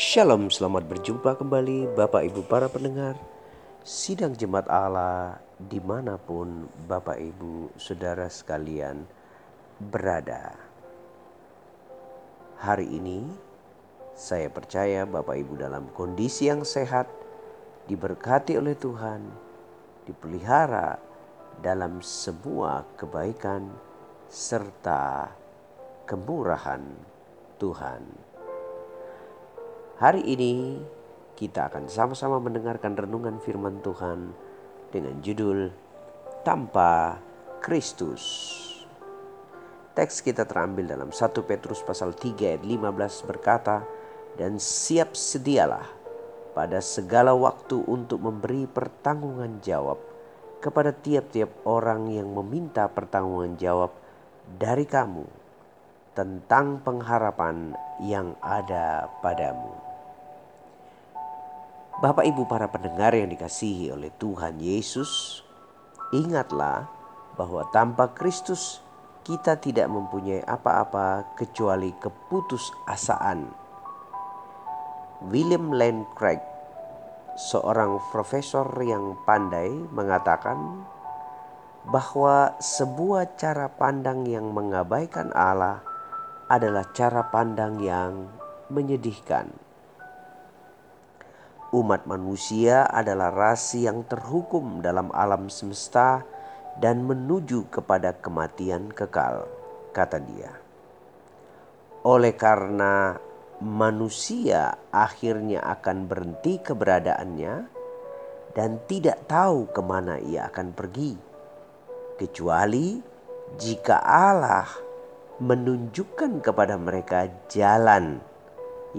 Shalom, selamat berjumpa kembali Bapak Ibu para pendengar Sidang Jemaat Allah di mana pun Bapak Ibu Saudara sekalian berada Hari ini saya percaya Bapak Ibu dalam kondisi yang sehat Diberkati oleh Tuhan Dipelihara dalam semua kebaikan serta kemurahan Tuhan. Hari ini kita akan sama-sama mendengarkan renungan firman Tuhan dengan judul Tanpa Kristus. Teks kita terambil dalam 1 Petrus pasal 3 ayat 15 berkata, Dan siap sedialah pada segala waktu untuk memberi pertanggungan jawab kepada tiap-tiap orang yang meminta pertanggungan jawab dari kamu tentang pengharapan yang ada padamu. Bapak Ibu para pendengar yang dikasihi oleh Tuhan Yesus, ingatlah bahwa tanpa Kristus kita tidak mempunyai apa-apa kecuali keputusasaan. William Lane Craig, seorang profesor yang pandai mengatakan bahwa sebuah cara pandang yang mengabaikan Allah adalah cara pandang yang menyedihkan. Umat manusia adalah ras yang terhukum dalam alam semesta dan menuju kepada kematian kekal, kata dia. Oleh karena manusia akhirnya akan berhenti keberadaannya dan tidak tahu ke mana ia akan pergi, kecuali jika Allah menunjukkan kepada mereka jalan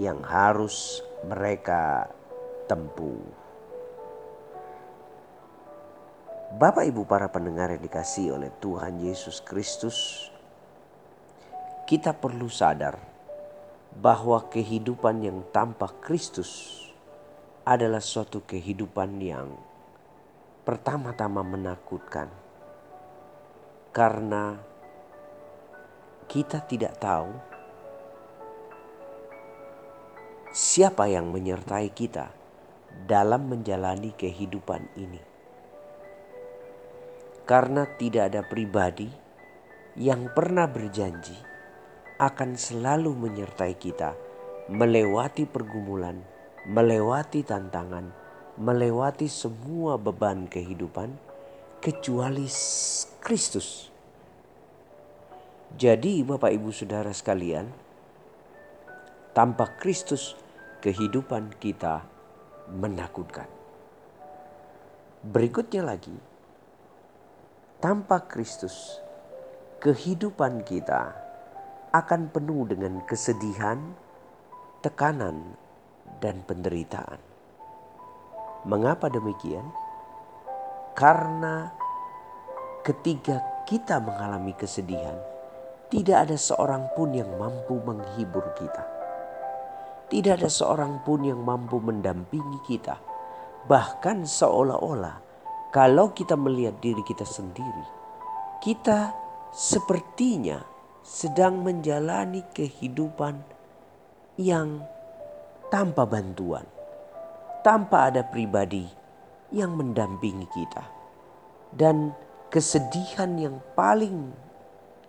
yang harus mereka tempuh. Bapak Ibu para pendengar yang dikasih oleh Tuhan Yesus Kristus, kita perlu sadar bahwa kehidupan yang tanpa Kristus adalah suatu kehidupan yang pertama-tama menakutkan. Karena kita tidak tahu siapa yang menyertai kita dalam menjalani kehidupan ini. Karena tidak ada pribadi yang pernah berjanji akan selalu menyertai kita melewati pergumulan, melewati tantangan, melewati semua beban kehidupan kecuali Kristus. Jadi Bapak Ibu Saudara sekalian, tanpa Kristus kehidupan kita menakutkan. Berikutnya lagi, tanpa Kristus, kehidupan kita akan penuh dengan kesedihan, tekanan, dan penderitaan. Mengapa demikian? Karena ketika kita mengalami kesedihan, tidak ada seorang pun yang mampu menghibur kita tidak ada seorang pun yang mampu mendampingi kita. Bahkan seolah-olah kalau kita melihat diri kita sendiri, kita sepertinya sedang menjalani kehidupan yang tanpa bantuan, tanpa ada pribadi yang mendampingi kita. Dan kesedihan yang paling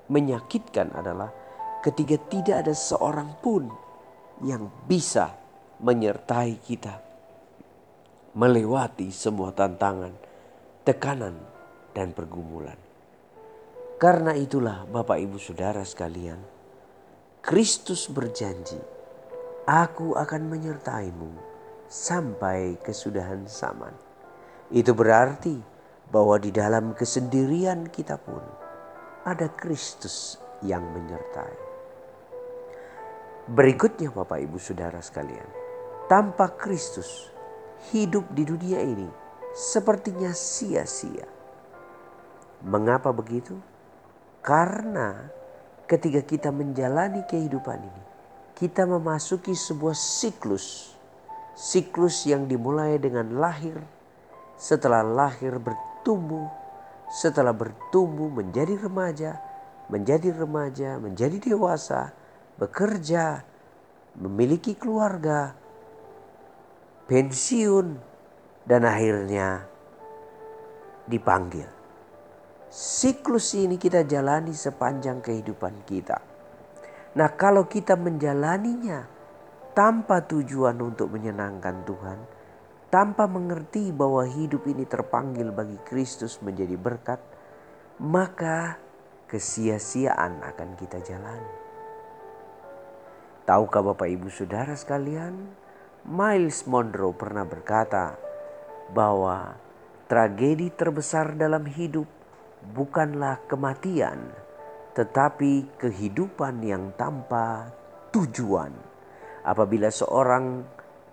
menyakitkan adalah ketika tidak ada seorang pun yang bisa menyertai kita melewati semua tantangan, tekanan, dan pergumulan. Karena itulah Bapak Ibu Saudara sekalian, Kristus berjanji, Aku akan menyertaimu sampai kesudahan zaman. Itu berarti bahwa di dalam kesendirian kita pun ada Kristus yang menyertai. Berikutnya Bapak Ibu Saudara sekalian. Tanpa Kristus hidup di dunia ini sepertinya sia-sia. Mengapa begitu? Karena ketika kita menjalani kehidupan ini, kita memasuki sebuah siklus. Siklus yang dimulai dengan lahir, setelah lahir bertumbuh, setelah bertumbuh menjadi remaja, menjadi remaja, menjadi dewasa, bekerja, memiliki keluarga, pensiun, dan akhirnya dipanggil. Siklus ini kita jalani sepanjang kehidupan kita. Nah, kalau kita menjalaninya tanpa tujuan untuk menyenangkan Tuhan, tanpa mengerti bahwa hidup ini terpanggil bagi Kristus menjadi berkat, maka kesia-siaan akan kita jalani. Tahukah Bapak Ibu Saudara sekalian, Miles Monroe pernah berkata bahwa tragedi terbesar dalam hidup bukanlah kematian, tetapi kehidupan yang tanpa tujuan. Apabila seorang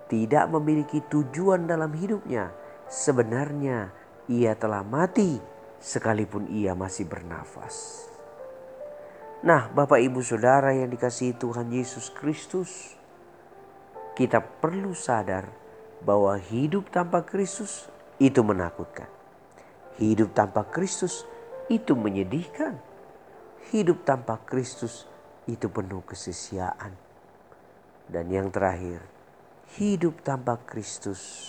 tidak memiliki tujuan dalam hidupnya, sebenarnya ia telah mati sekalipun ia masih bernafas. Nah, Bapak Ibu Saudara yang dikasihi Tuhan Yesus Kristus, kita perlu sadar bahwa hidup tanpa Kristus itu menakutkan. Hidup tanpa Kristus itu menyedihkan. Hidup tanpa Kristus itu penuh kesesiaan. Dan yang terakhir, hidup tanpa Kristus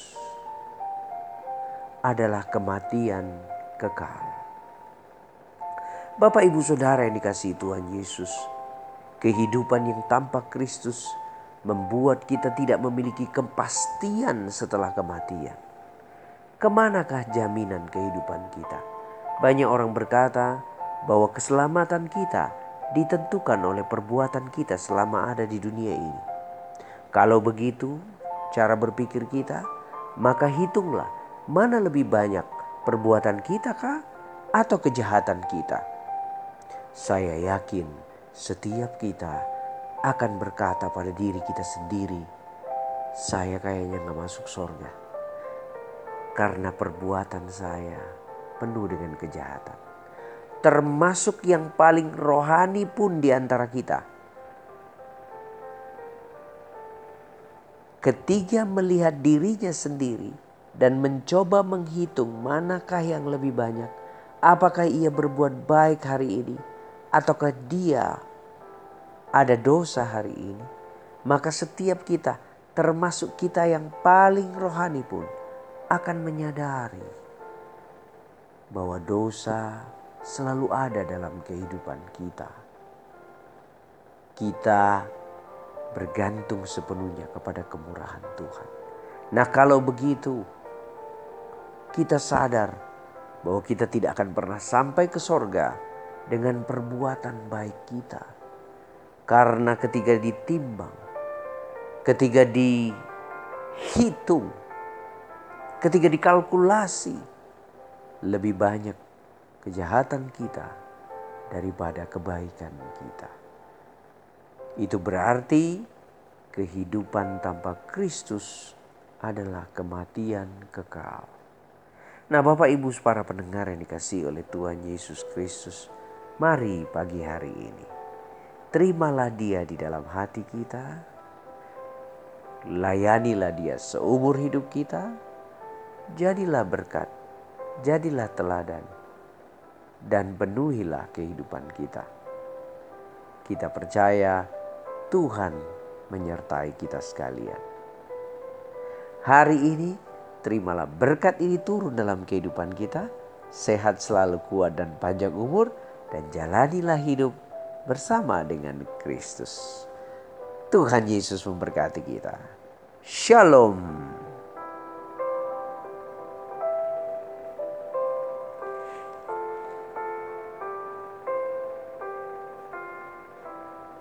adalah kematian kekal. Bapak ibu saudara yang dikasihi Tuhan Yesus, kehidupan yang tanpa Kristus membuat kita tidak memiliki kepastian setelah kematian. Ke manakah jaminan kehidupan kita? Banyak orang berkata bahwa keselamatan kita ditentukan oleh perbuatan kita selama ada di dunia ini. Kalau begitu, cara berpikir kita, maka hitunglah mana lebih banyak perbuatan kita kah atau kejahatan kita. Saya yakin setiap kita akan berkata pada diri kita sendiri, saya kayaknya gak masuk surga. Karena perbuatan saya penuh dengan kejahatan. Termasuk yang paling rohani pun di antara kita. Ketiga melihat dirinya sendiri dan mencoba menghitung manakah yang lebih banyak. Apakah ia berbuat baik hari ini ataukah dia ada dosa hari ini. Maka setiap kita termasuk kita yang paling rohani pun akan menyadari bahwa dosa selalu ada dalam kehidupan kita. Kita bergantung sepenuhnya kepada kemurahan Tuhan. Nah, kalau begitu, kita sadar bahwa kita tidak akan pernah sampai ke sorga dengan perbuatan baik kita. Karena ketika ditimbang, ketika dihitung, ketika dikalkulasi, lebih banyak kejahatan kita daripada kebaikan kita. Itu berarti kehidupan tanpa Kristus adalah kematian kekal. Nah, Bapak Ibu para pendengar yang dikasih oleh Tuhan Yesus Kristus, mari pagi hari ini terimalah Dia di dalam hati kita. Layanilah Dia seumur hidup kita. Jadilah berkat jadilah teladan dan penuhilah kehidupan kita. Kita percaya Tuhan menyertai kita sekalian. Hari ini terimalah berkat ini turun dalam kehidupan kita. Sehat selalu kuat dan panjang umur dan jalanilah hidup bersama dengan Kristus. Tuhan Yesus memberkati kita. Shalom.